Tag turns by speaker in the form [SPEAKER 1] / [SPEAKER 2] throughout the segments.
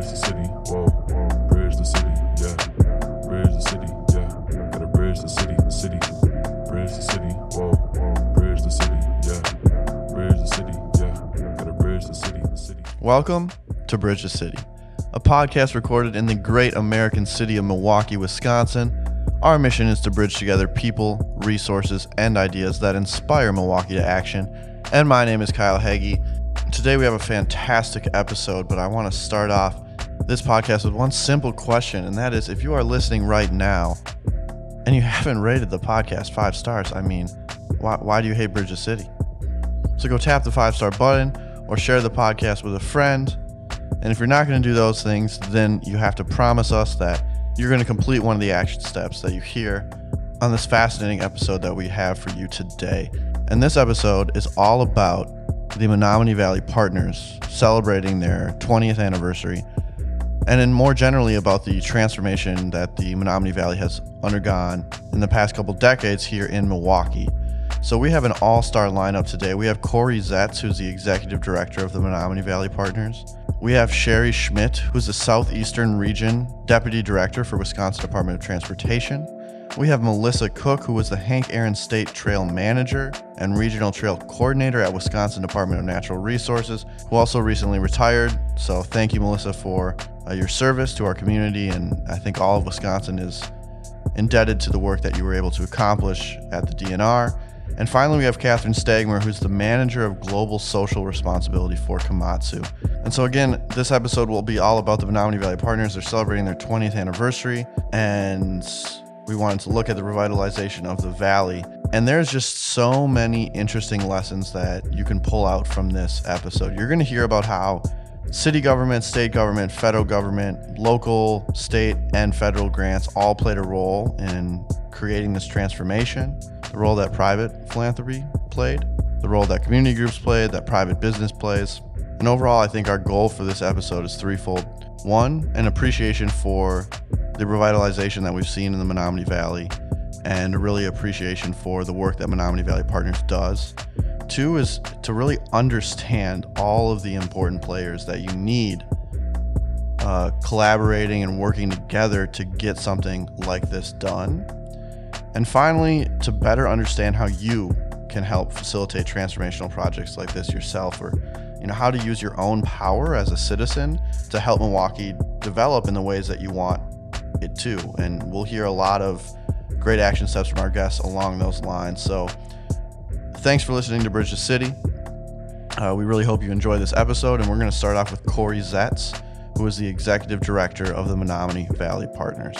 [SPEAKER 1] Bridge the city, whoa. Bridge the city, yeah. Bridge the city, yeah. Gotta bridge the city, city. Bridge the city, whoa. Bridge the city, yeah. Bridge the city, yeah. Gotta bridge the city, city.
[SPEAKER 2] Welcome to Bridge the City, a podcast recorded in the great American city of Milwaukee, Wisconsin. Our mission is to bridge together people, resources, and ideas that inspire Milwaukee to action. And my name is Kyle Hagee. Today we have a fantastic episode, but I want to start off this podcast with one simple question, and that is if you are listening right now and you haven't rated the podcast five stars, I mean, why, why do you hate Bridge the City? So go tap the five star button or share the podcast with a friend. And if you're not going to do those things, then you have to promise us that you're going to complete one of the action steps that you hear on this fascinating episode that we have for you today. And this episode is all about the Menomonee Valley Partners celebrating their 20th anniversary, and then more generally about the transformation that the Menomonee Valley has undergone in the past couple decades here in Milwaukee. So we have an all-star lineup today. We have Corey Zetts, who's the executive director of the Menomonee Valley Partners. We have Sherry Schmidt, who's the Southeastern Region Deputy Director for Wisconsin Department of Transportation. We have Melissa Cook, who was the Hank Aaron State Trail Manager and Regional Trail Coordinator at Wisconsin Department of Natural Resources, who also recently retired. So thank you, Melissa, for uh, your service to our community. And I think all of Wisconsin is indebted to the work that you were able to accomplish at the DNR. And finally, we have Catherine Stagmer, who's the manager of global social responsibility for Komatsu. And so, again, this episode will be all about the Menomonee Valley Partners. They're celebrating their 20th anniversary, and we wanted to look at the revitalization of the valley. And there's just so many interesting lessons that you can pull out from this episode. You're going to hear about how city government, state government, federal government, local, state, and federal grants all played a role in creating this transformation, the role that private philanthropy played, the role that community groups played, that private business plays. And overall, I think our goal for this episode is threefold. One, an appreciation for the revitalization that we've seen in the Menomonee Valley and a really appreciation for the work that Menomonee Valley Partners does. Two is to really understand all of the important players that you need uh, collaborating and working together to get something like this done. And finally, to better understand how you can help facilitate transformational projects like this yourself or you know how to use your own power as a citizen to help Milwaukee develop in the ways that you want it to. And we'll hear a lot of great action steps from our guests along those lines. So thanks for listening to Bridge the City. Uh, we really hope you enjoy this episode, and we're going to start off with Corey Zetts, who is the executive director of the Menomonee Valley Partners.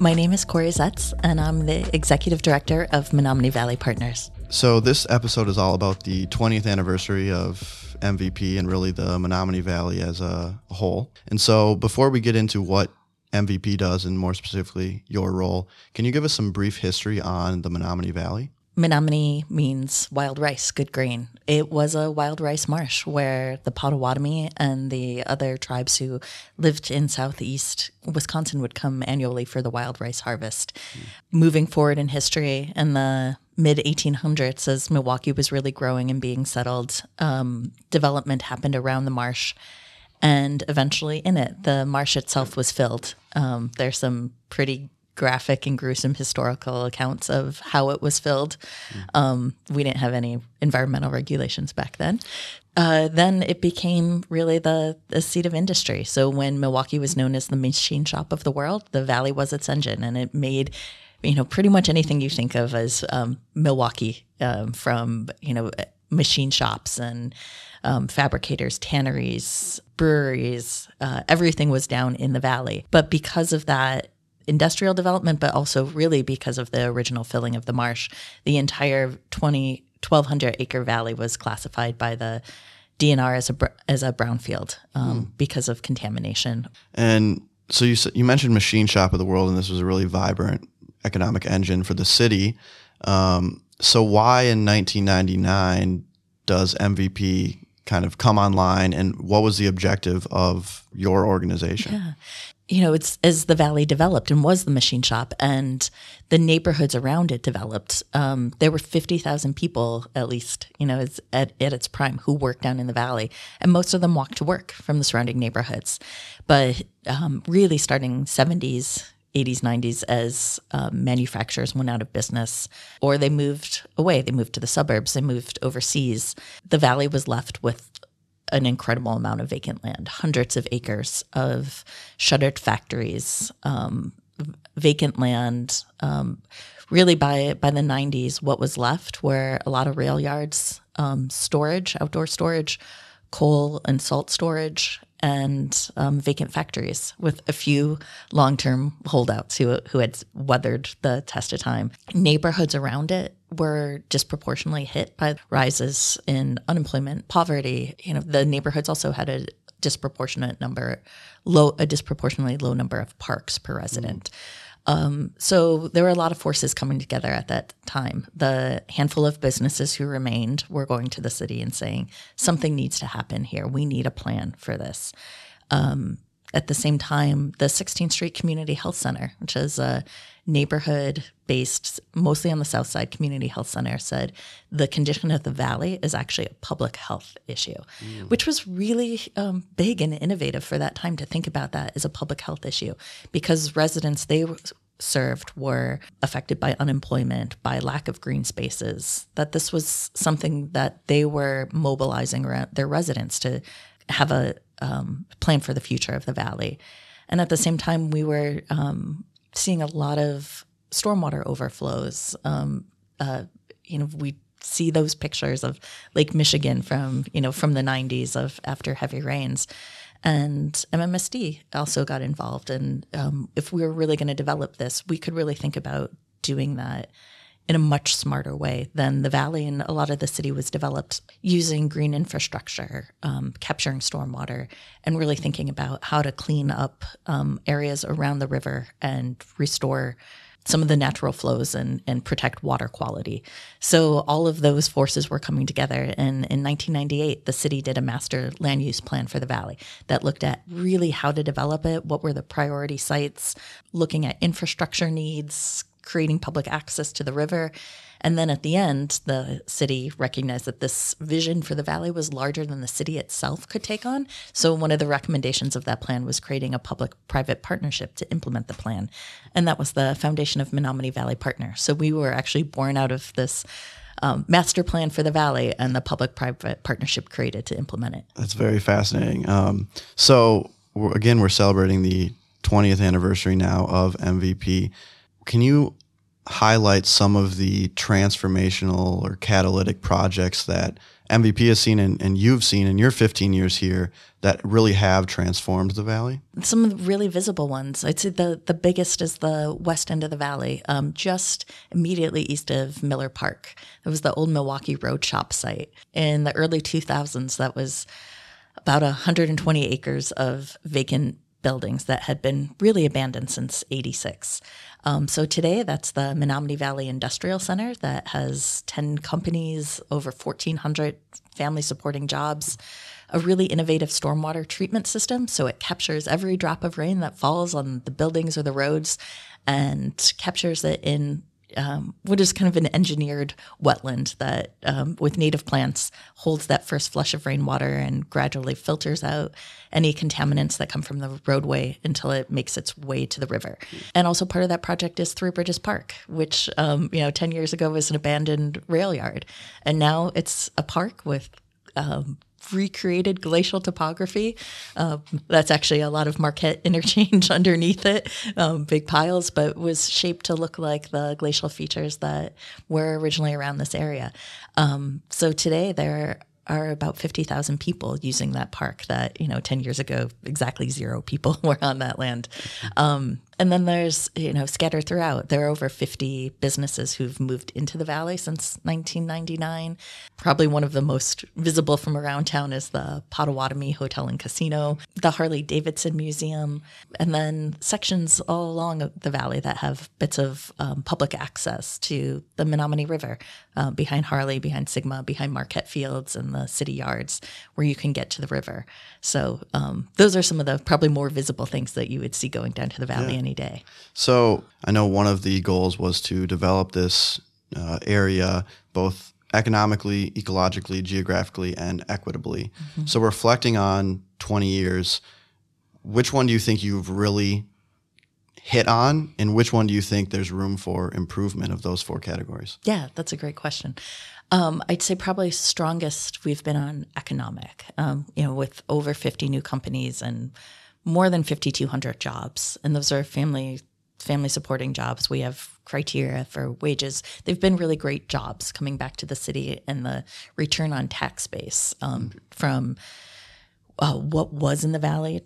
[SPEAKER 3] My name is Corey Zetts, and I'm the executive director of Menomonee Valley Partners.
[SPEAKER 2] So, this episode is all about the 20th anniversary of MVP and really the Menomonee Valley as a whole. And so, before we get into what MVP does and more specifically your role, can you give us some brief history on the Menomonee Valley?
[SPEAKER 3] Menominee means wild rice, good grain. It was a wild rice marsh where the Potawatomi and the other tribes who lived in southeast Wisconsin would come annually for the wild rice harvest. Mm. Moving forward in history, in the mid 1800s, as Milwaukee was really growing and being settled, um, development happened around the marsh. And eventually, in it, the marsh itself was filled. Um, there's some pretty graphic and gruesome historical accounts of how it was filled. Um, we didn't have any environmental regulations back then. Uh, then it became really the, the seat of industry. So when Milwaukee was known as the machine shop of the world, the valley was its engine, and it made you know pretty much anything you think of as um, Milwaukee, um, from you know machine shops and um, fabricators, tanneries, breweries, uh, everything was down in the valley. But because of that industrial development, but also really because of the original filling of the marsh. The entire 20, 1,200 acre valley was classified by the DNR as a as a brownfield um, mm. because of contamination.
[SPEAKER 2] And so you you mentioned machine shop of the world, and this was a really vibrant economic engine for the city. Um, so why in 1999 does MVP kind of come online, and what was the objective of your organization?
[SPEAKER 3] Yeah you know, it's as the valley developed and was the machine shop, and the neighborhoods around it developed. Um, there were fifty thousand people, at least, you know, at at its prime, who worked down in the valley, and most of them walked to work from the surrounding neighborhoods. But um, really, starting seventies, 80s, 90s as um, manufacturers went out of business or they moved away. They moved to the suburbs, they moved overseas. The valley was left with an incredible amount of vacant land, hundreds of acres of shuttered factories, um, vacant land. Um, really, by by the 90s, what was left were a lot of rail yards, um, storage, outdoor storage, coal and salt storage, and um, vacant factories with a few long term holdouts who, who had weathered the test of time. Neighborhoods around it were disproportionately hit by rises in unemployment, poverty. You know, the neighborhoods also had a disproportionate number, low, a disproportionately low number of parks per resident. Mm. Um, so there were a lot of forces coming together at that time. The handful of businesses who remained were going to the city and saying, something needs to happen here. We need a plan for this. Um, at the same time, the 16th Street Community Health Center, which is a neighborhood based, mostly on the South Side Community Health Center, said the condition of the valley is actually a public health issue, mm. which was really um, big and innovative for that time to think about that as a public health issue because residents they served were affected by unemployment, by lack of green spaces, that this was something that they were mobilizing around their residents to have a um, plan for the future of the valley. And at the same time, we were um, seeing a lot of stormwater overflows. Um, uh, you know, we see those pictures of Lake Michigan from you know from the 90s of after heavy rains. And MMSD also got involved. And um, if we were really going to develop this, we could really think about doing that in a much smarter way than the valley and a lot of the city was developed using green infrastructure, um, capturing stormwater, and really thinking about how to clean up um, areas around the river and restore some of the natural flows and, and protect water quality. So all of those forces were coming together. And in 1998, the city did a master land use plan for the valley that looked at really how to develop it, what were the priority sites, looking at infrastructure needs, creating public access to the river. And then at the end, the city recognized that this vision for the valley was larger than the city itself could take on. So, one of the recommendations of that plan was creating a public private partnership to implement the plan. And that was the foundation of Menomonee Valley Partner. So, we were actually born out of this um, master plan for the valley and the public private partnership created to implement it.
[SPEAKER 2] That's very fascinating. Um, so, again, we're celebrating the 20th anniversary now of MVP. Can you highlight some of the transformational or catalytic projects that MVP has seen and, and, you've seen in your 15 years here that really have transformed the valley?
[SPEAKER 3] Some of the really visible ones. I'd say the, the biggest is the west end of the valley, um, just immediately east of Miller Park. It was the old Milwaukee Road Shop site. In the early 2000s, that was about 120 acres of vacant buildings that had been really abandoned since 86. Um, so today, that's the Menomonee Valley Industrial Center that has 10 companies, over 1,400 family supporting jobs, a really innovative stormwater treatment system. So it captures every drop of rain that falls on the buildings or the roads and captures it in um, what is kind of an engineered wetland that, um, with native plants, holds that first flush of rainwater and gradually filters out any contaminants that come from the roadway until it makes its way to the river. And also, part of that project is Three Bridges Park, which um, you know, ten years ago was an abandoned rail yard, and now it's a park with um, recreated glacial topography. Uh, that's actually a lot of Marquette interchange underneath it, um, big piles, but was shaped to look like the glacial features that were originally around this area. Um, so today there are about 50,000 people using that park that, you know, 10 years ago, exactly zero people were on that land. And then there's you know scattered throughout. There are over 50 businesses who've moved into the valley since 1999. Probably one of the most visible from around town is the Potawatomi Hotel and Casino, the Harley Davidson Museum, and then sections all along the valley that have bits of um, public access to the Menomonee River uh, behind Harley, behind Sigma, behind Marquette Fields, and the city yards where you can get to the river. So um, those are some of the probably more visible things that you would see going down to the valley any day.
[SPEAKER 2] So I know one of the goals was to develop this uh, area both economically, ecologically, geographically, and equitably. So reflecting on 20 years, which one do you think you've really hit on, and which one do you think there's room for improvement of those four categories?
[SPEAKER 3] Yeah, that's a great question. Um, I'd say probably strongest we've been on economic, um, you know, with over 50 new companies and more than 5,200 jobs. And those are family family supporting jobs. We have criteria for wages. They've been really great jobs coming back to the city and the return on tax base um, from uh, what was in the valley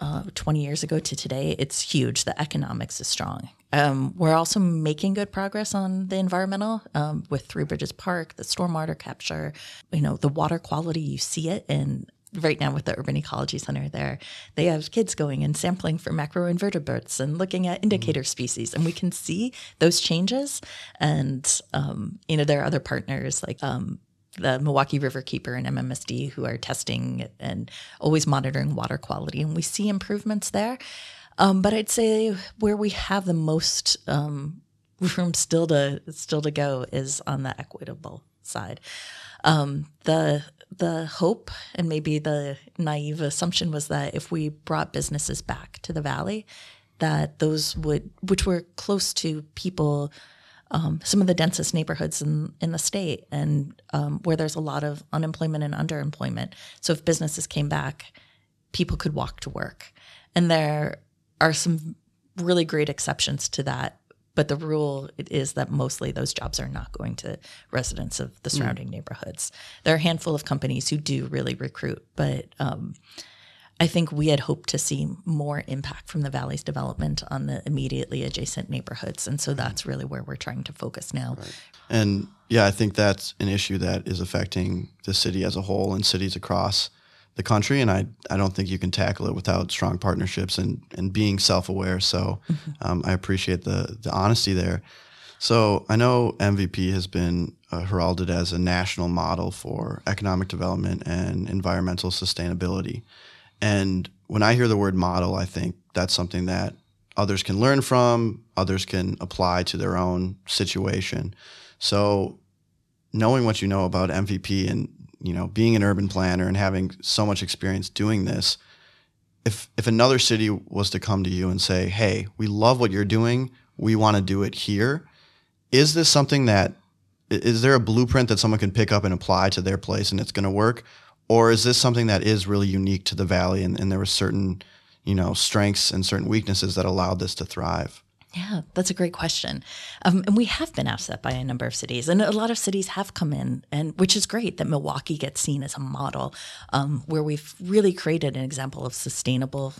[SPEAKER 3] uh, 20 years ago to today, it's huge. The economics is strong. Um, we're also making good progress on the environmental um, with Three Bridges Park, the stormwater capture, you know, the water quality. You see it and right now with the Urban Ecology Center there, they have kids going and sampling for macroinvertebrates and looking at indicator species, and we can see those changes. And um, you know, there are other partners like um, the Milwaukee Riverkeeper and MMSD who are testing and always monitoring water quality, and we see improvements there. Um, but I'd say where we have the most um, room still to still to go is on the equitable side. Um, the the hope and maybe the naive assumption was that if we brought businesses back to the valley, that those would, which were close to people, um, some of the densest neighborhoods in, in the state and um, where there's a lot of unemployment and underemployment. So if businesses came back, people could walk to work. And there are some really great exceptions to that. But the rule is that mostly those jobs are not going to residents of the surrounding neighborhoods. There are a handful of companies who do really recruit, but um, I think we had hoped to see more impact from the valley's development on the immediately adjacent neighborhoods. And so that's really where we're trying to focus now.
[SPEAKER 2] And yeah, I think that's an issue that is affecting the city as a whole and cities across the country. And I, I don't think you can tackle it without strong partnerships and, and being self aware. So um, I appreciate the, the honesty there. So I know MVP has been uh, heralded as a national model for economic development and environmental sustainability. And when I hear the word model, I think that's something that others can learn from, others can apply to their own situation. So knowing what you know about MVP and you know being an urban planner and having so much experience doing this, if if another city was to come to you and say, "Hey, we love what you're doing. We want to do it here." Is this something that is there a blueprint that someone can pick up and apply to their place and it's going to work? Or is this something that is really unique to the valley and, and there were certain, you know, strengths and certain weaknesses that allowed this to thrive?
[SPEAKER 3] Yeah, that's a great question. Um, and we have been asked that by a number of cities, and a lot of cities have come in, and which is great that Milwaukee gets seen as a model um, where we've really created an example of sustainable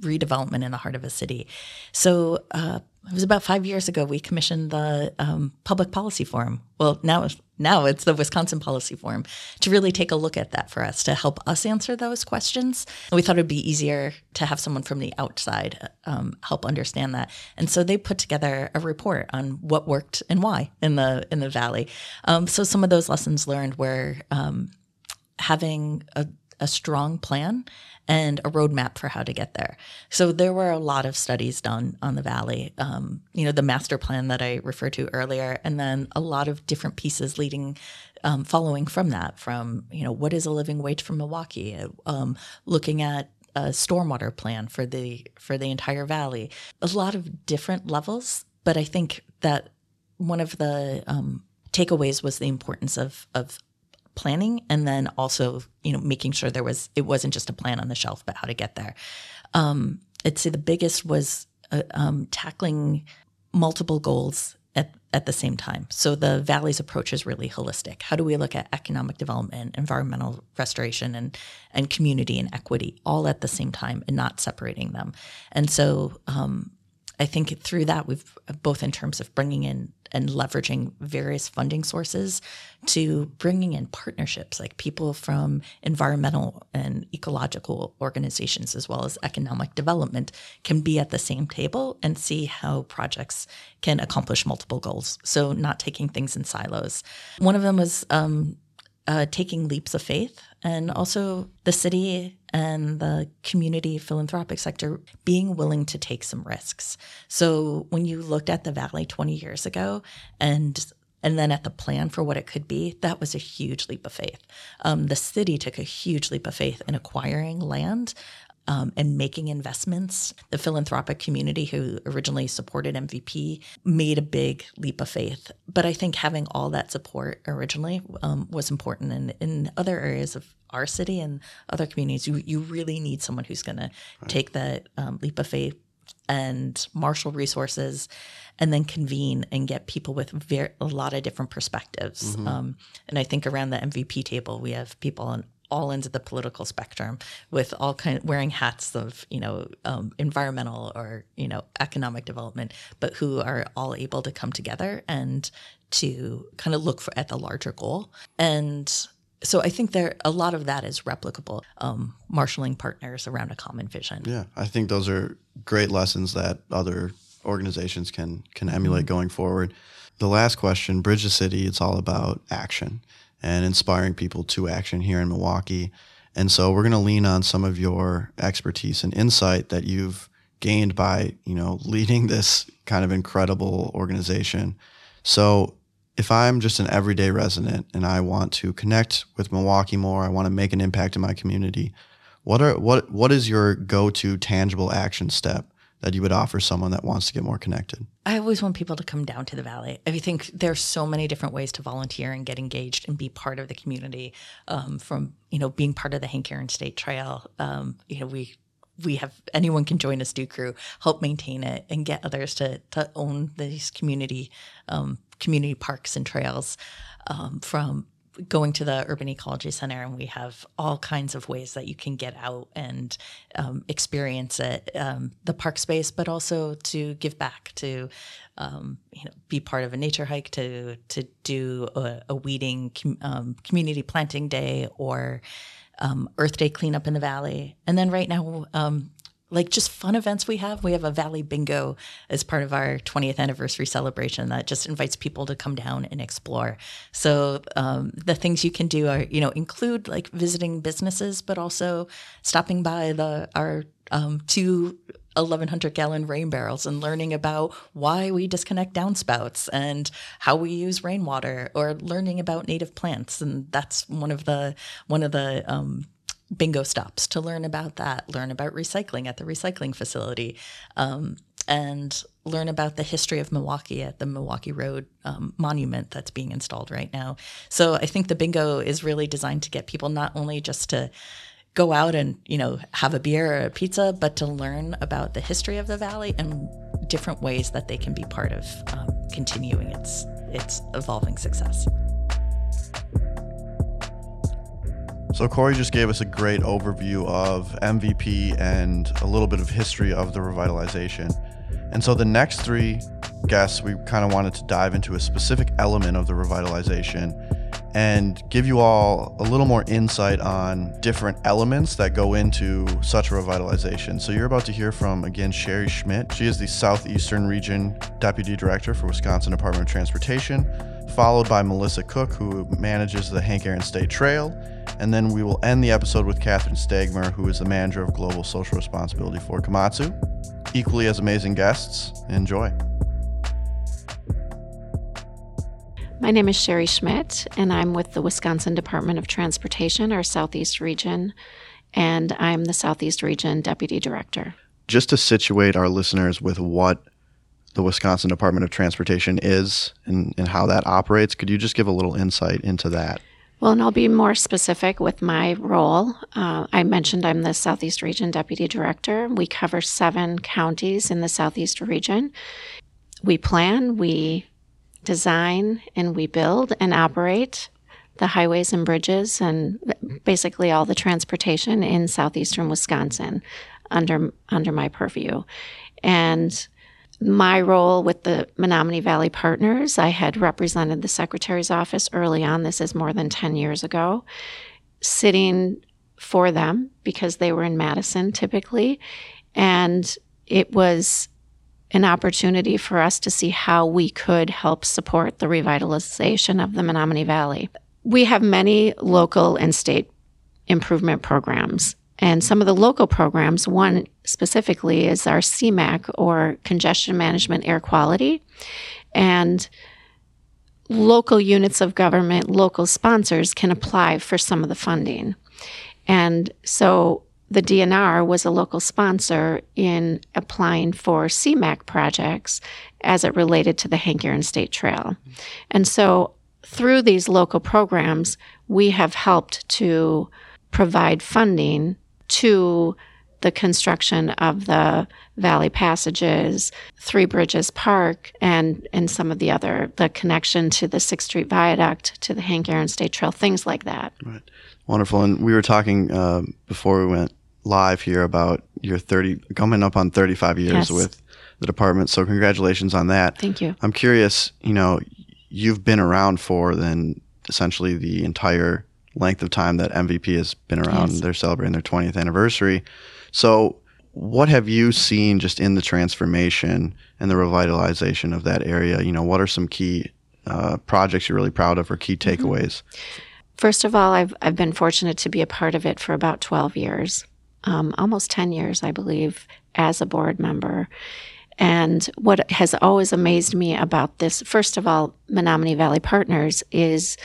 [SPEAKER 3] redevelopment in the heart of a city. So uh, it was about five years ago we commissioned the um, Public Policy Forum. Well, now now it's the Wisconsin Policy Forum to really take a look at that for us to help us answer those questions. And we thought it'd be easier to have someone from the outside um, help understand that. And so they put together a report on what worked and why in the in the valley. Um, so some of those lessons learned were um, having a, a strong plan and a roadmap for how to get there. So there were a lot of studies done on the valley. Um, you know, the master plan that I referred to earlier, and then a lot of different pieces leading, um, following from that. From you know, what is a living wage for Milwaukee? Um, looking at a stormwater plan for the for the entire valley. A lot of different levels, but I think that one of the um, takeaways was the importance of of planning and then also you know making sure there was it wasn't just a plan on the shelf but how to get there. Um, i'd say the biggest was uh, um, tackling multiple goals at, at the same time. So the valley's approach is really holistic. How do we look at economic development environmental restoration and and community and equity all at the same time and not separating them? And so um, I think through that, we've both in terms of bringing in and leveraging various funding sources to bringing in partnerships like people from environmental and ecological organizations as well as economic development can be at the same table and see how projects can accomplish multiple goals. So not taking things in silos. One of them was um, uh, taking leaps of faith and also the city and the community philanthropic sector being willing to take some risks. So when you looked at the valley 20 years ago and and then at the plan for what it could be, that was a huge leap of faith. Um, the city took a huge leap of faith in acquiring land um, and making investments. The philanthropic community who originally supported MVP made a big leap of faith. But I think having all that support originally um, was important. And in other areas of our city and other communities, you, you really need someone who's going right. to take that um, leap of faith and marshal resources and then convene and get people with very, a lot of different perspectives. Mm-hmm. Um, and I think around the MVP table, we have people on all ends of the political spectrum with all kind of wearing hats of you know um, environmental or you know economic development but who are all able to come together and to kind of look for, at the larger goal and so I think there a lot of that is replicable, um, marshaling partners around a common vision.
[SPEAKER 2] Yeah, I think those are great lessons that other organizations can can emulate mm-hmm. going forward. The last question, Bridge the City, it's all about action and inspiring people to action here in Milwaukee. And so we're going to lean on some of your expertise and insight that you've gained by, you know, leading this kind of incredible organization. So if I'm just an everyday resident and I want to connect with Milwaukee more, I want to make an impact in my community, what are what what is your go-to tangible action step that you would offer someone that wants to get more connected?
[SPEAKER 3] I always want people to come down to the valley. I think there's so many different ways to volunteer and get engaged and be part of the community. Um, from you know being part of the Hank Aaron State Trail, um, you know we we have anyone can join a stew crew, help maintain it, and get others to to own these community um, community parks and trails. Um, from going to the Urban Ecology Center, and we have all kinds of ways that you can get out and um, experience it, um, the park space, but also to give back, to um, you know, be part of a nature hike, to to do a, a weeding com- um, community planting day or um, Earth Day cleanup in the valley, and then right now um, like just fun events we have. We have a Valley Bingo as part of our 20th anniversary celebration that just invites people to come down and explore. So um, the things you can do are, you know, include like visiting businesses, but also stopping by the our um, two 1100 gallon rain barrels and learning about why we disconnect downspouts and how we use rainwater or learning about native plants and that's one of the one of the um, bingo stops to learn about that, learn about recycling at the recycling facility, um, and learn about the history of Milwaukee at the Milwaukee Road um, monument that's being installed right now. So I think the bingo is really designed to get people not only just to go out and you know have a beer or a pizza, but to learn about the history of the valley and different ways that they can be part of um, continuing its its evolving success.
[SPEAKER 2] So Corey just gave us a great overview of MVP and a little bit of history of the revitalization. And so the next three guests, we kind of wanted to dive into a specific element of the revitalization and give you all a little more insight on different elements that go into such a revitalization. So you're about to hear from again Sherry Schmidt. She is the Southeastern Region Deputy Director for Wisconsin Department of Transportation, followed by Melissa Cook, who manages the Hank Aaron State Trail and then we will end the episode with Catherine Stagmer, who is the manager of global social responsibility for Komatsu. Equally as amazing guests. Enjoy.
[SPEAKER 4] My name is Sherry Schmidt, and I'm with the Wisconsin Department of Transportation, our Southeast region, and I'm the Southeast Region Deputy Director.
[SPEAKER 2] Just to situate our listeners with what the Wisconsin Department of Transportation is and, and how that operates, could you just give a little insight into that?
[SPEAKER 4] Well, and I'll be more specific with my role. Uh, I mentioned I'm the Southeast Region Deputy Director. We cover seven counties in the Southeast region. We plan, we design, and we build and operate the highways and bridges and basically all the transportation in southeastern Wisconsin under under my purview. And my role with the Menomonee Valley Partners, I had represented the Secretary's office early on. This is more than 10 years ago, sitting for them because they were in Madison typically. And it was an opportunity for us to see how we could help support the revitalization of the Menomonee Valley. We have many local and state improvement programs. And some of the local programs, one specifically is our CMAQ or Congestion Management Air Quality. And local units of government, local sponsors can apply for some of the funding. And so the DNR was a local sponsor in applying for CMAQ projects as it related to the Hank Aaron State Trail. And so through these local programs, we have helped to provide funding to the construction of the Valley Passages, Three Bridges Park, and and some of the other the connection to the Sixth Street Viaduct to the Hank Aaron State Trail, things like that.
[SPEAKER 2] Right. Wonderful. And we were talking uh, before we went live here about your 30 coming up on 35 years
[SPEAKER 4] Yes.
[SPEAKER 2] with the department. So congratulations on that.
[SPEAKER 4] Thank you.
[SPEAKER 2] I'm curious, you know, you've been around for then essentially the entire length of time that MVP has been around.
[SPEAKER 4] Yes.
[SPEAKER 2] They're celebrating their 20th anniversary. So, what have you seen just in the transformation and the revitalization of that area? You know, what are some key uh, projects you're really proud of or key
[SPEAKER 4] Mm-hmm.
[SPEAKER 2] takeaways?
[SPEAKER 4] First of all, I've I've been fortunate to be a part of it for about 12 years, um, almost 10 years, I believe, as a board member. And what has always amazed me about this, first of all, Menomonee Valley Partners, is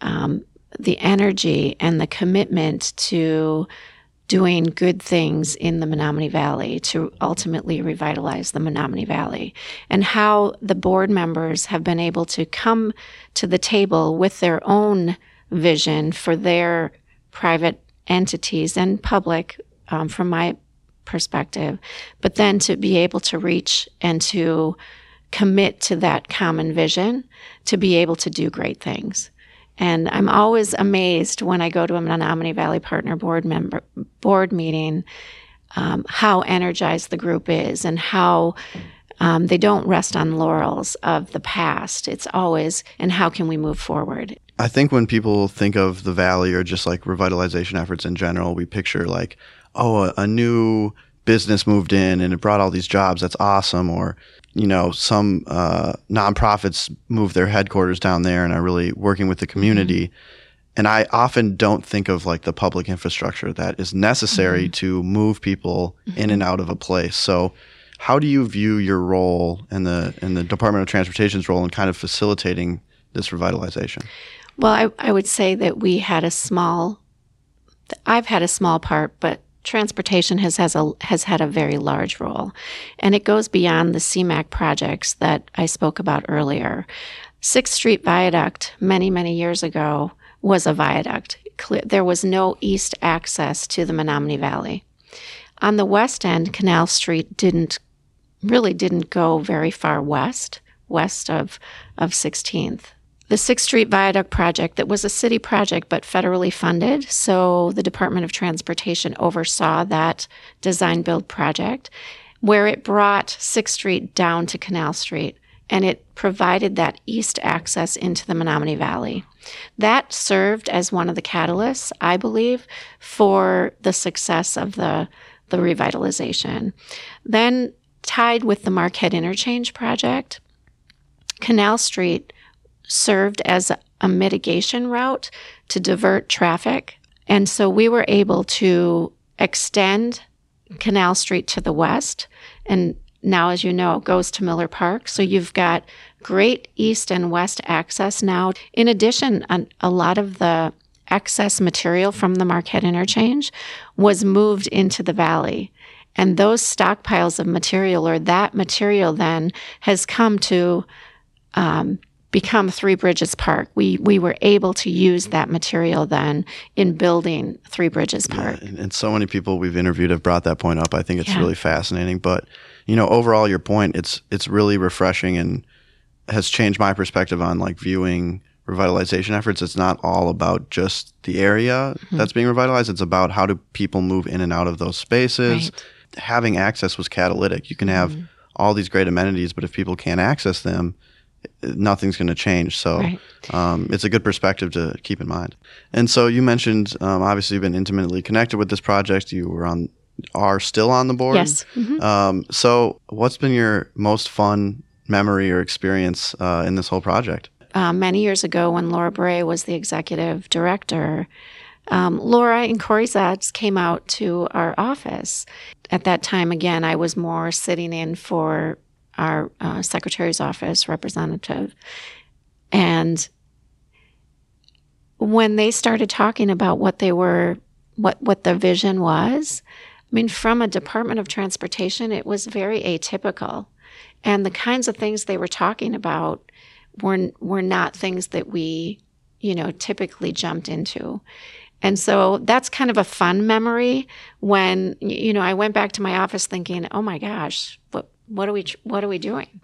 [SPEAKER 4] um, the energy and the commitment to doing good things in the Menomonee Valley to ultimately revitalize the Menomonee Valley, and how the board members have been able to come to the table with their own vision for their private entities and public, um, from my perspective, but then to be able to reach and to commit to that common vision to be able to do great things. And I'm always amazed when I go to a Menomonee Valley Partner board member board meeting um, how energized the group is and how um, they don't rest on laurels of the past. It's always and how can we move forward.
[SPEAKER 2] I think when people think of the valley or just like revitalization efforts in general, we picture like, oh, a, a new business moved in and it brought all these jobs. That's awesome. Or, you know, some uh, nonprofits move their headquarters down there and are really working with the mm-hmm. community. And I often don't think of like the public infrastructure that is necessary mm-hmm. to move people in mm-hmm. and out of a place. So, how do you view your role and the and the Department of Transportation's role in kind of facilitating this revitalization?
[SPEAKER 4] Well, I, I would say that we had a small, I've had a small part, but transportation has, has, a, has had a very large role. And it goes beyond the CMAQ projects that I spoke about earlier. Sixth Street Viaduct, many, many years ago, was a viaduct. There was no east access to the Menomonee Valley. On the west end, Canal Street didn't really didn't go very far west, west of, of 16th. The Sixth Street Viaduct project that was a city project but federally funded, so the Department of Transportation oversaw that design build project where it brought Sixth Street down to Canal Street and it provided that east access into the Menomonee Valley. That served as one of the catalysts, I believe, for the success of the, the revitalization. Then, tied with the Marquette Interchange project, Canal Street served as a, mitigation route to divert traffic. And so we were able to extend Canal Street to the west. And now, as you know, goes to Miller Park. So you've got great east and west access now. In addition, a, a lot of the excess material from the Marquette interchange was moved into the valley. And those stockpiles of material, or that material, then has come to um, become Three Bridges Park. We we were able to use that material then in building Three Bridges Park.
[SPEAKER 2] And, and so many people we've interviewed have brought that point up. I think it's
[SPEAKER 4] Yeah.
[SPEAKER 2] really fascinating. But you know, overall, your point it's it's really refreshing and has changed my perspective on like viewing revitalization efforts. It's not all about just the area
[SPEAKER 4] Mm-hmm.
[SPEAKER 2] that's being revitalized. It's about how do people move in and out of those spaces.
[SPEAKER 4] Right.
[SPEAKER 2] Having access was catalytic. You can have all these great amenities, but if people can't access them, nothing's going to change. So
[SPEAKER 4] Right.
[SPEAKER 2] um, it's a good perspective to keep in mind. And so you mentioned, um, obviously, you've been intimately connected with this project. You were on, are still on the board.
[SPEAKER 4] Yes. Mhm.
[SPEAKER 2] Um, so what's been your most fun memory or experience uh, in this whole project?
[SPEAKER 4] uh, many years ago when Laura Bray was the executive director, um, Laura and Corey Zetts came out to our office. At that time, again, I was more sitting in for our uh, secretary's office representative. And when they started talking about what they were, what, what the vision was, I mean, from a Department of Transportation, it was very atypical. And the kinds of things they were talking about were were not things that we, you know, typically jumped into. And so that's kind of a fun memory when you know I went back to my office thinking, "Oh my gosh, what what are we what are we doing?"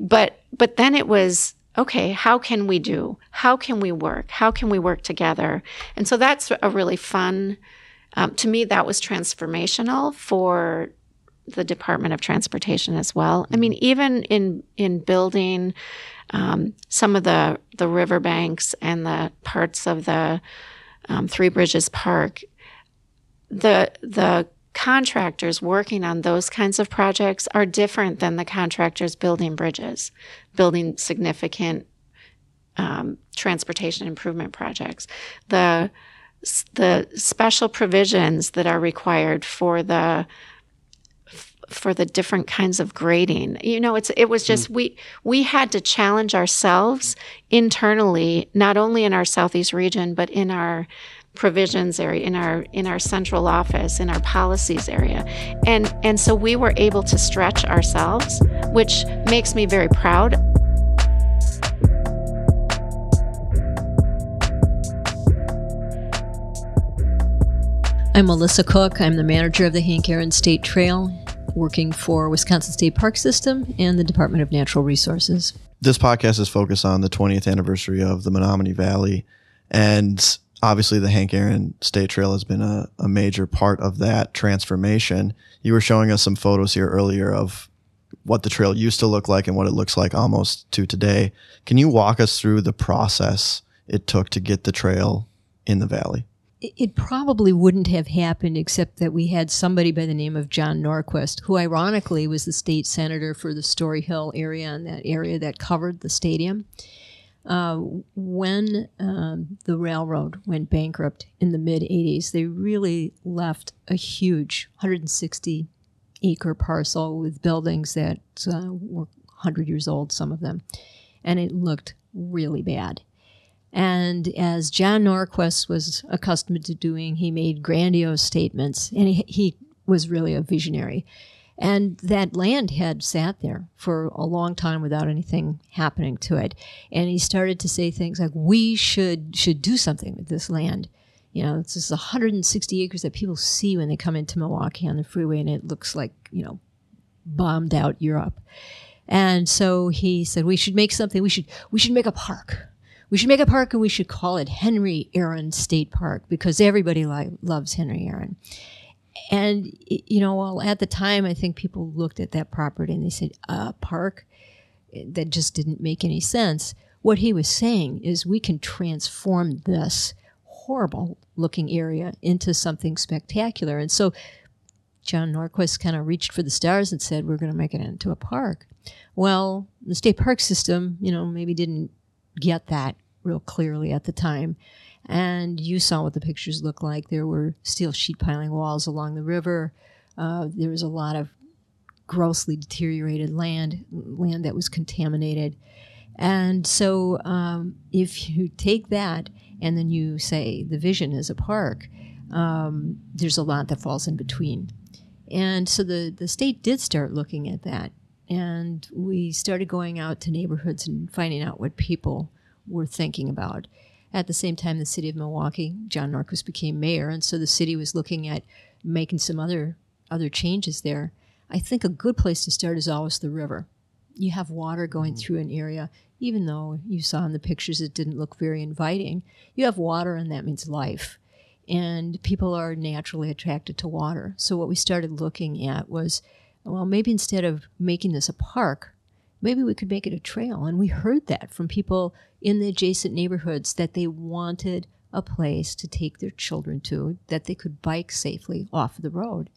[SPEAKER 4] But but then it was okay, how can we do? How can we work? How can we work together? And so that's a really fun um, to me that was transformational for the Department of Transportation as well. I mean, even in in building um, some of the the riverbanks and the parts of the um, Three Bridges Park, the the contractors working on those kinds of projects are different than the contractors building bridges, building significant um, transportation improvement projects. The the special provisions that are required for the for the different kinds of grading. You know, it's it was just we we had to challenge ourselves internally, not only in our southeast region, but in our provisions area, in our in our central office, in our policies area. And and so we were able to stretch ourselves, which makes me very proud.
[SPEAKER 5] I'm Melissa Cook. I'm the manager of the Hank Aaron State Trail, working for Wisconsin State Park System and the Department of Natural Resources.
[SPEAKER 2] This podcast is focused on the 20th anniversary of the Menomonee Valley. And obviously, the Hank Aaron State Trail has been a, a major part of that transformation. You were showing us some photos here earlier of what the trail used to look like and what it looks like almost to today. Can you walk us through the process it took to get the trail in the valley?
[SPEAKER 5] It- It probably wouldn't have happened except that we had somebody by the name of John Norquist, who ironically was the state senator for the Story Hill area and that area that covered the stadium. Uh, when um, the railroad went bankrupt in the mid 80s, they really left a huge 160 acre parcel with buildings that uh, were 100 years old, some of them. And it looked really bad. And as John Norquist was accustomed to doing, he made grandiose statements, and he, he was really a visionary. And that land had sat there for a long time without anything happening to it. And he started to say things like, "We should should do something with this land." You know, this is 160 acres that people see when they come into Milwaukee on the freeway, and it looks like you know, bombed out Europe. And so he said, "We should make something. We should we should make a park." we should make a park and we should call it Henry Aaron State Park because everybody li- loves Henry Aaron. And, you know, well, at the time, I think people looked at that property and they said, a park? That just didn't make any sense. What he was saying is we can transform this horrible looking area into something spectacular. And so John Norquist kind of reached for the stars and said, we're going to make it into a park. Well, the state park system, you know, maybe didn't get that real clearly at the time. And you saw what the pictures looked like. There were steel sheet piling walls along the river. Uh, there was a lot of grossly deteriorated land, land that was contaminated. And so, um, if you take that and then you say the vision is a park, um, there's a lot that falls in between. And so the, the state did start looking at that. And we started going out to neighborhoods and finding out what people were thinking about. At the same time, the city of Milwaukee, John Norquist became mayor, and so the city was looking at making some other other changes there. I think a good place to start is always the river. You have water going mm. through an area, even though you saw in the pictures it didn't look very inviting. You have water, and that means life. And people are naturally attracted to water. So, what we started looking at was well, maybe instead of making this a park, maybe we could make it a trail. And we heard that from people in the adjacent neighborhoods that they wanted a place to take their children to that they could bike safely off the road.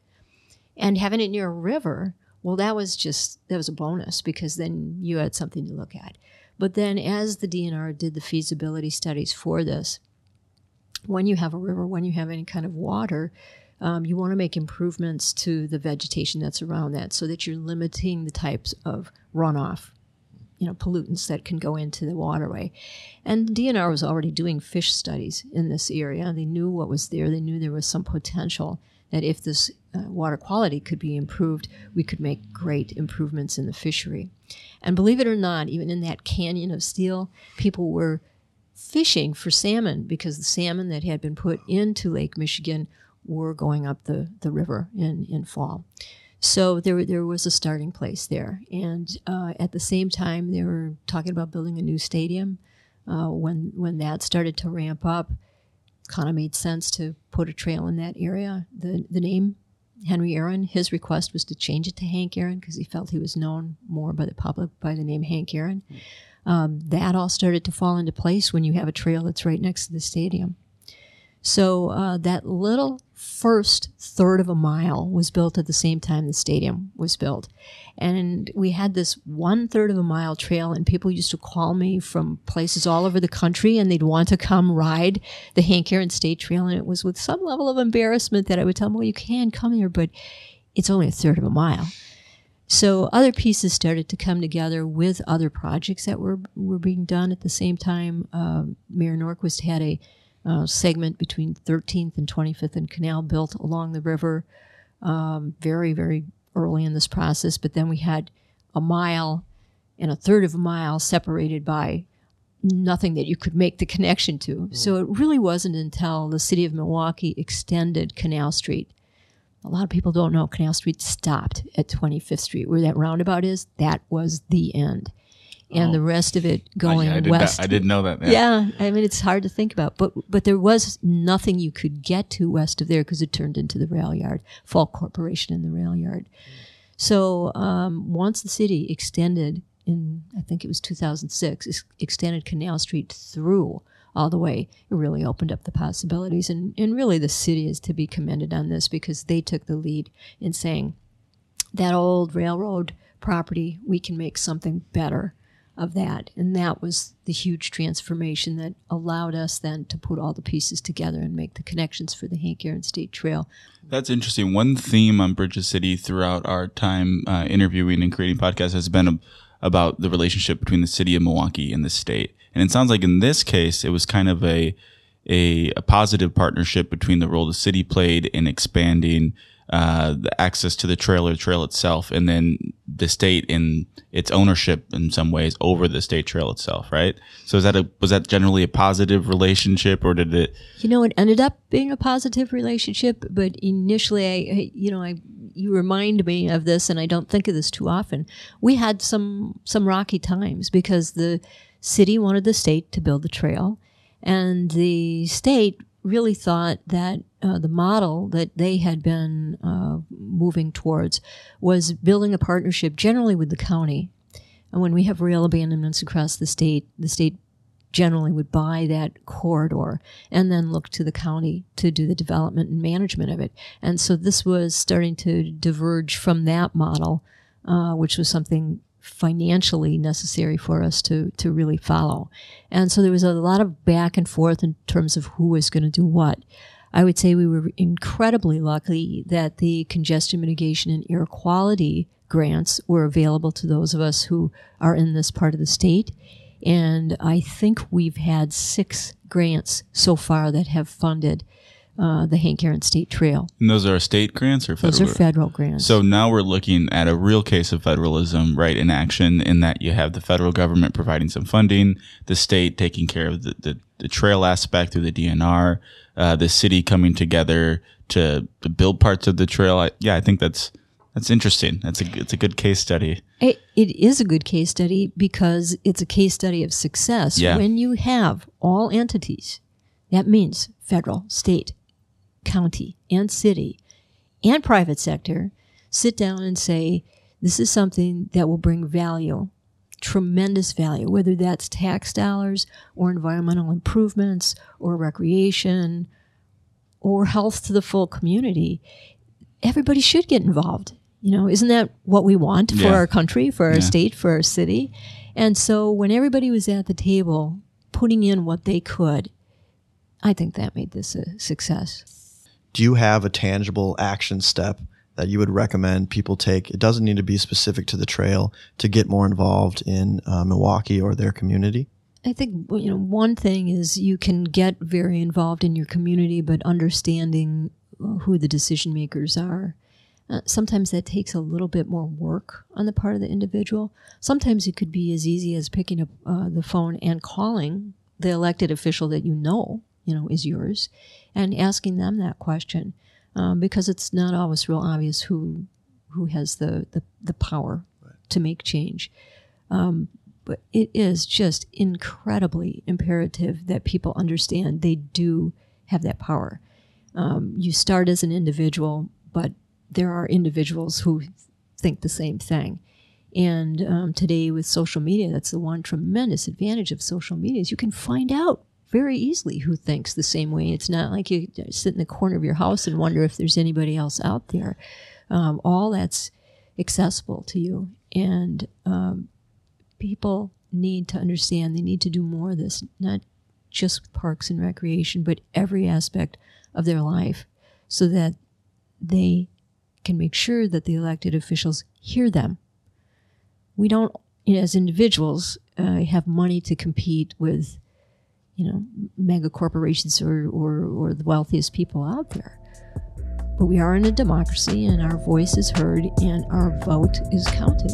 [SPEAKER 5] And having it near a river, well, that was just, that was a bonus because then you had something to look at. But then as the DNR did the feasibility studies for this, when you have a river, when you have any kind of water, um, you want to make improvements to the vegetation that's around that so that you're limiting the types of runoff you know pollutants that can go into the waterway. And dnr was already doing fish studies in this area. They knew what was there. They knew there was some potential that if this uh, water quality could be improved we could make great improvements in the fishery. And believe it or not even in that canyon of steel people were fishing for salmon because the salmon that had been put into lake michigan were going up the, the river in, in fall. So there, there was a starting place there. And uh, at the same time, they were talking about building a new stadium. Uh, when, when that started to ramp up, kind of made sense to put a trail in that area. The, the name Henry Aaron, his request was to change it to Hank Aaron because he felt he was known more by the public by the name Hank Aaron. Um, that all started to fall into place when you have a trail that's right next to the stadium. So uh, that little first third of a mile was built at the same time the stadium was built. And we had this one third of a mile trail, and people used to call me from places all over the country and they'd want to come ride the Hank Aaron State Trail. And it was with some level of embarrassment that I would tell them, well, you can come here, but it's only a third of a mile. So other pieces started to come together with other projects that were, were being done at the same time. Uh, Mayor Norquist had a uh, segment between 13th and 25th and Canal built along the river um, very, very early in this process. But then we had a mile and a third of a mile separated by nothing that you could make the connection to. Mm. So it really wasn't until the city of Milwaukee extended Canal Street. A lot of people don't know Canal Street stopped at 25th Street, where that roundabout is. That was the end and oh. the rest of it going
[SPEAKER 6] I, I
[SPEAKER 5] west.
[SPEAKER 6] I didn't know that. Yeah.
[SPEAKER 5] yeah. I mean it's hard to think about, but but there was nothing you could get to west of there because it turned into the rail yard, Falk Corporation and the rail yard. So um, once the city extended in, I think it was 2006, extended Canal Street through all the way, it really opened up the possibilities. And, and really, the city is to be commended on this because they took the lead in saying that old railroad property, we can make something better of that. And that was the huge transformation that allowed us then to put all the pieces together and make the connections for the Hank Aaron State Trail.
[SPEAKER 6] That's interesting. One theme on Bridge the City throughout our time uh, interviewing and creating podcasts has been a, about the relationship between the city of Milwaukee and the state. And it sounds like in this case, it was kind of a, a, a positive partnership between the role the city played in expanding uh, the access to the trailer trail itself, and then the state in its ownership in some ways over the state trail itself, right? So is that a was that generally a positive relationship, or did it?
[SPEAKER 5] You know, it ended up being a positive relationship, but initially, I you know, I you remind me of this, and I don't think of this too often. We had some some rocky times because the city wanted the state to build the trail, and the state really thought that uh, the model that they had been uh, moving towards was building a partnership generally with the county. And when we have rail abandonments across the state, the state generally would buy that corridor and then look to the county to do the development and management of it. And so this was starting to diverge from that model, uh, which was something financially necessary for us to to really follow. And so there was a lot of back and forth in terms of who was going to do what. I would say we were incredibly lucky that the congestion mitigation and air quality grants were available to those of us who are in this part of the state. And I think we've had six grants so far that have funded uh, the Hank Aaron State Trail.
[SPEAKER 6] And those are state grants or federal?
[SPEAKER 5] Those are federal grants.
[SPEAKER 6] So now we're looking at a real case of federalism, right, in action, in that you have the federal government providing some funding, the state taking care of the, the, the trail aspect through the DNR, uh, the city coming together to, to build parts of the trail. I, yeah, I think that's that's interesting. That's a it's a good case study.
[SPEAKER 5] It, it is a good case study because it's a case study of success.
[SPEAKER 6] Yeah.
[SPEAKER 5] When you have all entities, that means federal, state, county and city and private sector sit down and say, this is something that will bring value, tremendous value, whether that's tax dollars or environmental improvements or recreation or health to the full community. Everybody should get involved. You know, isn't that what we want for
[SPEAKER 6] Yeah.
[SPEAKER 5] our country, for our
[SPEAKER 6] Yeah.
[SPEAKER 5] state, for our city? And so when everybody was at the table putting in what they could, I think that made this a success.
[SPEAKER 2] Do you have a tangible action step that you would recommend people take? It doesn't need to be specific to the trail to get more involved in uh, Milwaukee or their community.
[SPEAKER 5] I think you know one thing is you can get very involved in your community, but understanding uh, who the decision makers are. Uh, sometimes that takes a little bit more work on the part of the individual. Sometimes it could be as easy as picking up uh, the phone and calling the elected official that you know, you know, is yours, and asking them that question, um, because it's not always real obvious who who has the the, the power to make change but it is just incredibly imperative that people understand they do have that power. Um, you start as an individual, but there are individuals who think the same thing. And um, today, with social media, that's the one tremendous advantage of social media is you can find out very easily who thinks the same way. It's not like you sit in the corner of your house and wonder if there's anybody else out there. Um, all that's accessible to you, and um, people need to understand they need to do more of this, not just with parks and recreation, but every aspect of their life so that they can make sure that the elected officials hear them. We don't, you know, as individuals, uh, have money to compete with, you know, mega corporations or, or, or the wealthiest people out there. But we are in a democracy and our voice is heard and our vote is counted.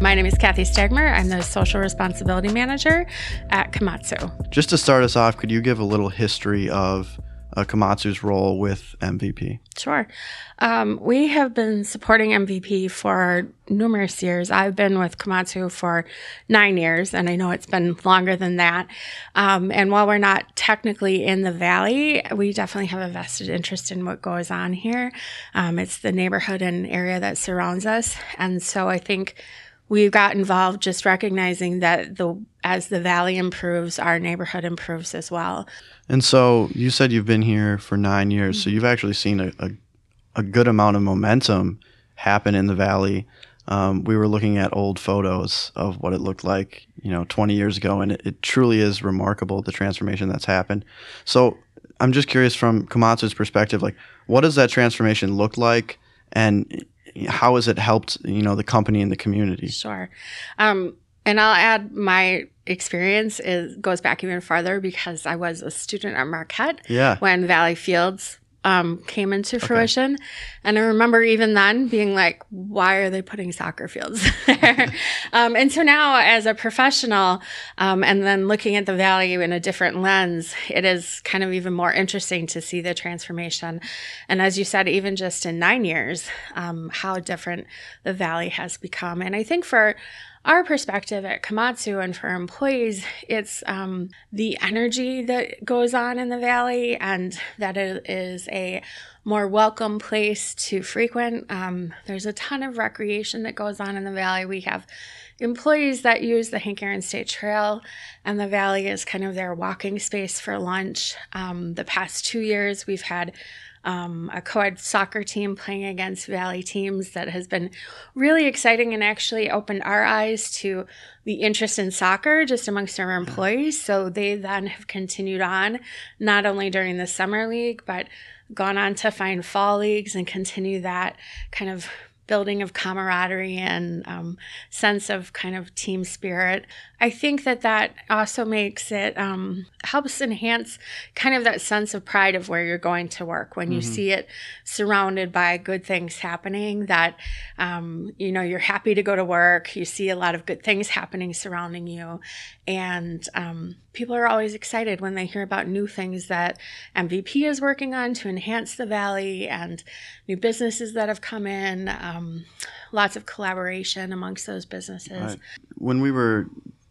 [SPEAKER 7] My name is Kathy Stegmer. I'm the Social Responsibility Manager at Komatsu.
[SPEAKER 2] Just to start us off, could you give a little history of uh, Komatsu's role with MVP?
[SPEAKER 7] Sure. Um, we have been supporting MVP for numerous years. I've been with Komatsu for nine years, and I know it's been longer than that. Um, and while we're not technically in the valley, we definitely have a vested interest in what goes on here. Um, it's the neighborhood and area that surrounds us. And so I think we got involved just recognizing that the as the valley improves, our neighborhood improves as well.
[SPEAKER 2] And so you said you've been here for nine years, so you've actually seen a, a, a good amount of momentum happen in the valley. Um, we were looking at old photos of what it looked like, you know, 20 years ago, and it, it truly is remarkable the transformation that's happened. So I'm just curious from Komatsu's perspective, like, what does that transformation look like, and how has it helped, you know, the company and the community?
[SPEAKER 7] Sure. Um, and I'll add my experience is goes back even farther because I was a student at Marquette
[SPEAKER 2] Yeah.
[SPEAKER 7] when Valley Fields um, came into fruition. And I remember even then being like, why are they putting soccer fields there? um, and so now, as a professional, um, and then looking at the value in a different lens, it is kind of even more interesting to see the transformation. And as you said, even just in nine years, um, how different the valley has become. And I think for our perspective at Komatsu and for employees, it's um, the energy that goes on in the valley and that it is a more welcome place to frequent. Um, there's a ton of recreation that goes on in the valley. We have employees that use the Hank Aaron State Trail, and the valley is kind of their walking space for lunch. Um, the past two years, we've had um, a co ed soccer team playing against Valley teams that has been really exciting and actually opened our eyes to the interest in soccer just amongst our employees. So they then have continued on, not only during the summer league, but gone on to find fall leagues and continue that kind of building of camaraderie and um, sense of kind of team spirit. I think that that also makes it um, helps enhance kind of that sense of pride of where you're going to work when you see it surrounded by good things happening. That um, you know you're happy to go to work. You see a lot of good things happening surrounding you, and um, people are always excited when they hear about new things that MVP is working on to enhance the valley and new businesses that have come in. Um, lots of collaboration amongst those businesses.
[SPEAKER 2] Right. When we were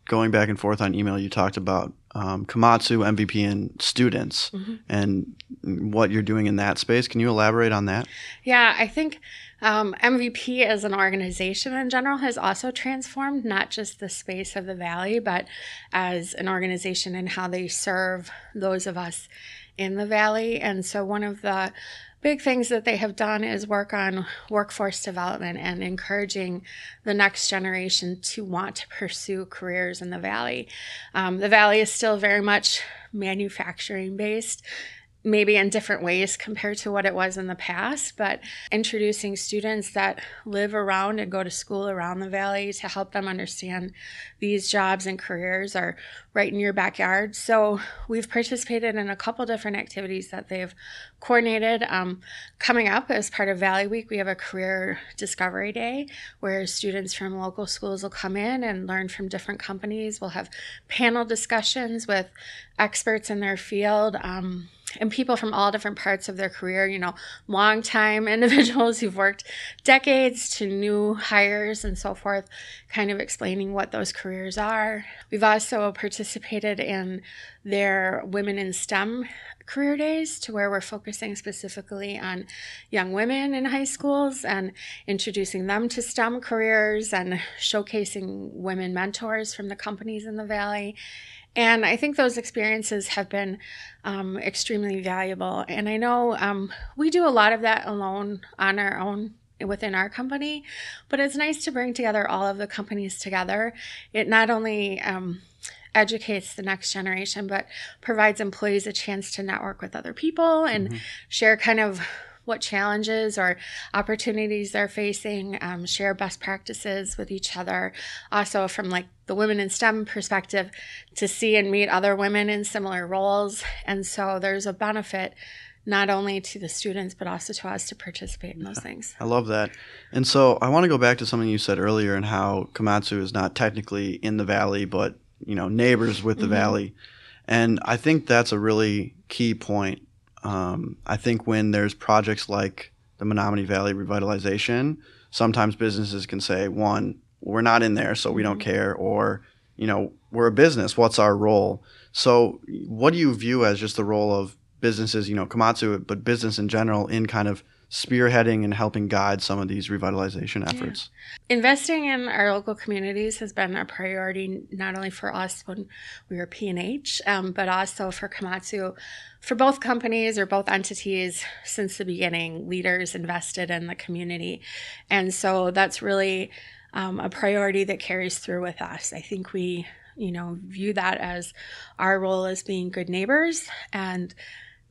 [SPEAKER 2] going back and forth on email, you talked about um, Komatsu, MVP, and students
[SPEAKER 7] Mm-hmm.
[SPEAKER 2] and what you're doing in that space. Can you elaborate on that?
[SPEAKER 7] Yeah, I think um, MVP as an organization in general has also transformed not just the space of the Valley, but as an organization and how they serve those of us in the Valley. And so, one of the big things that they have done is work on workforce development and encouraging the next generation to want to pursue careers in the Valley. Um, the Valley is still very much manufacturing based maybe in different ways compared to what it was in the past, but introducing students that live around and go to school around the valley to help them understand these jobs and careers are right in your backyard. So we've participated in a couple different activities that they've coordinated. Um, coming up as part of Valley Week, we have a career discovery day where students from local schools will come in and learn from different companies. We'll have panel discussions with experts in their field. Um, and people from all different parts of their career, you know, long time individuals who've worked decades to new hires and so forth, kind of explaining what those careers are. We've also participated in their Women in STEM career days to where we're focusing specifically on young women in high schools and introducing them to STEM careers and showcasing women mentors from the companies in the Valley. And I think those experiences have been um, extremely valuable. And I know um, we do a lot of that alone on our own within our company, but it's nice to bring together all of the companies together. It not only um, educates the next generation, but provides employees a chance to network with other people and share kind of what challenges or opportunities they're facing, um, share best practices with each other. Also, from like the women in STEM perspective, to see and meet other women in similar roles. And so there's a benefit not only to the students, but also to us to participate in those things.
[SPEAKER 2] I love that. And so I want to go back to something you said earlier and how Komatsu is not technically in the valley, but you know neighbors with the valley. And I think that's a really key point. Um, I think when there's projects like the Menomonee Valley Revitalization, sometimes businesses can say, one, we're not in there, so we don't care, or you know, we're a business. What's our role? So, what do you view as just the role of businesses, you know, Komatsu, but business in general, in kind of spearheading and helping guide some of these revitalization efforts?
[SPEAKER 7] Investing in our local communities has been a priority not only for us when we were P&H, um, but also for Komatsu. For both companies or both entities since the beginning, leaders invested in the community. And so that's really um, a priority that carries through with us. I think we, you know, view that as our role as being good neighbors and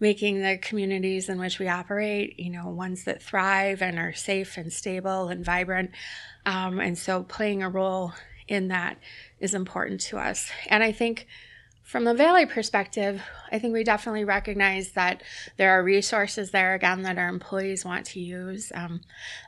[SPEAKER 7] making the communities in which we operate, you know, ones that thrive and are safe and stable and vibrant. Um, and so playing a role in that is important to us. And I think from the Valley perspective, I think we definitely recognize that there are resources there again that our employees want to use. Um,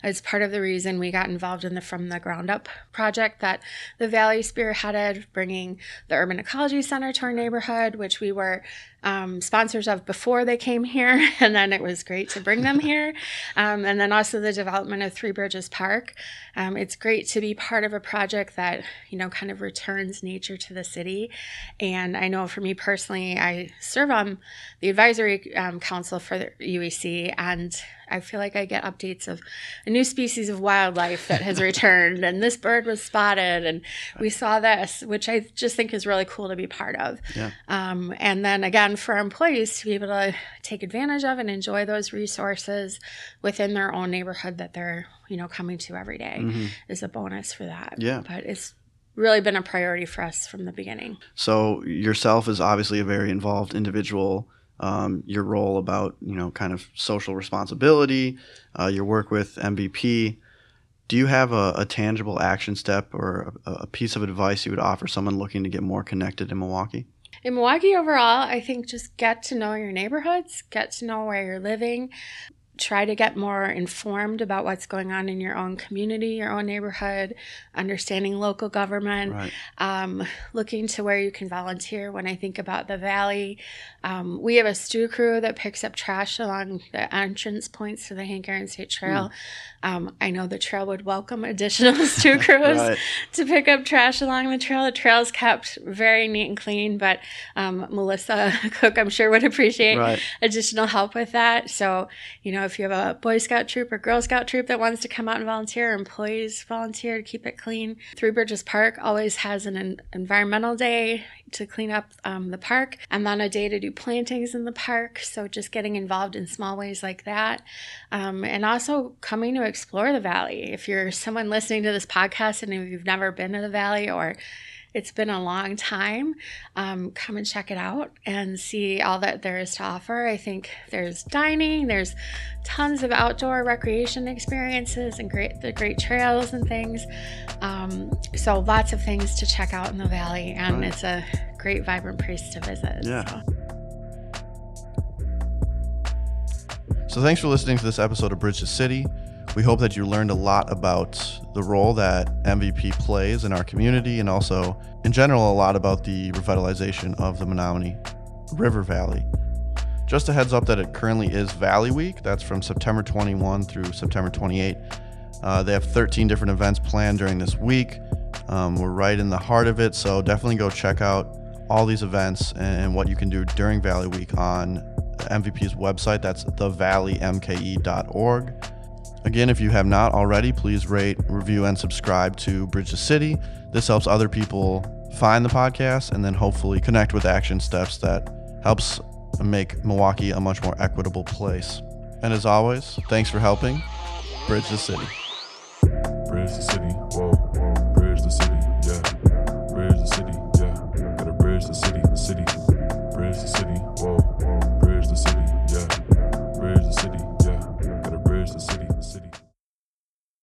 [SPEAKER 7] as part of the reason we got involved in the From the Ground Up project that the Valley spearheaded, bringing the Urban Ecology Center to our neighborhood, which we were um, sponsors of before they came here, and then it was great to bring them here. Um, and then also the development of Three Bridges Park. Um, it's great to be part of a project that you know kind of returns nature to the city. And I know for me personally, I serve on the advisory um, council for the UEC, and I feel like I get updates of a new species of wildlife that has returned, and this bird was spotted, and we saw this, which I just think is really cool to be part of.
[SPEAKER 2] Yeah.
[SPEAKER 7] Um, and then again, for our employees to be able to take advantage of and enjoy those resources within their own neighborhood that they're you know coming to every day is a bonus for that.
[SPEAKER 2] Yeah.
[SPEAKER 7] but it's really been a priority for us from the beginning.
[SPEAKER 2] So yourself is obviously a very involved individual. Um, your role about you know kind of social responsibility, uh, your work with MVP. Do you have a, a tangible action step or a, a piece of advice you would offer someone looking to get more connected in Milwaukee?
[SPEAKER 7] In Milwaukee overall, I think just get to know your neighborhoods, get to know where you're living. Try to get more informed about what's going on in your own community, your own neighborhood, understanding local government,
[SPEAKER 2] Right.
[SPEAKER 7] um, looking to where you can volunteer. When I think about the valley, um, we have a stew crew that picks up trash along the entrance points to the Hank Aaron State Trail. Um, I know the trail would welcome additional stew crews
[SPEAKER 2] Right.
[SPEAKER 7] to pick up trash along the trail. The trail's kept very neat and clean, but um, Melissa Cook, I'm sure, would appreciate
[SPEAKER 2] Right.
[SPEAKER 7] additional help with that. So, you know, if you have a Boy Scout troop or Girl Scout troop that wants to come out and volunteer, employees volunteer to keep it clean. Three Bridges Park always has an en- environmental day to clean up um, the park and then a day to do plantings in the park. So, just getting involved in small ways like that. Um, and also coming to explore the valley. If you're someone listening to this podcast and you've never been to the valley or it's been a long time. Um, come and check it out and see all that there is to offer. I think there's dining, there's tons of outdoor recreation experiences and great the great trails and things. Um, so lots of things to check out in the valley, and
[SPEAKER 2] Right.
[SPEAKER 7] it's a great, vibrant place to visit.
[SPEAKER 2] Yeah.
[SPEAKER 7] so.
[SPEAKER 2] So thanks for listening to this episode of Bridge the City. We hope that you learned a lot about the role that MVP plays in our community and also, in general, a lot about the revitalization of the Menomonee River Valley. Just a heads up that it currently is Valley Week. That's from September 21 through September 28. Uh, they have 13 different events planned during this week. Um, we're right in the heart of it, so definitely go check out all these events and what you can do during Valley Week on MVP's website. That's thevalleymke.org. Again, if you have not already, please rate, review, and subscribe to Bridge the City. This helps other people find the podcast and then hopefully connect with action steps that helps make Milwaukee a much more equitable place. And as always, thanks for helping Bridge the City.
[SPEAKER 1] Bridge the city, whoa.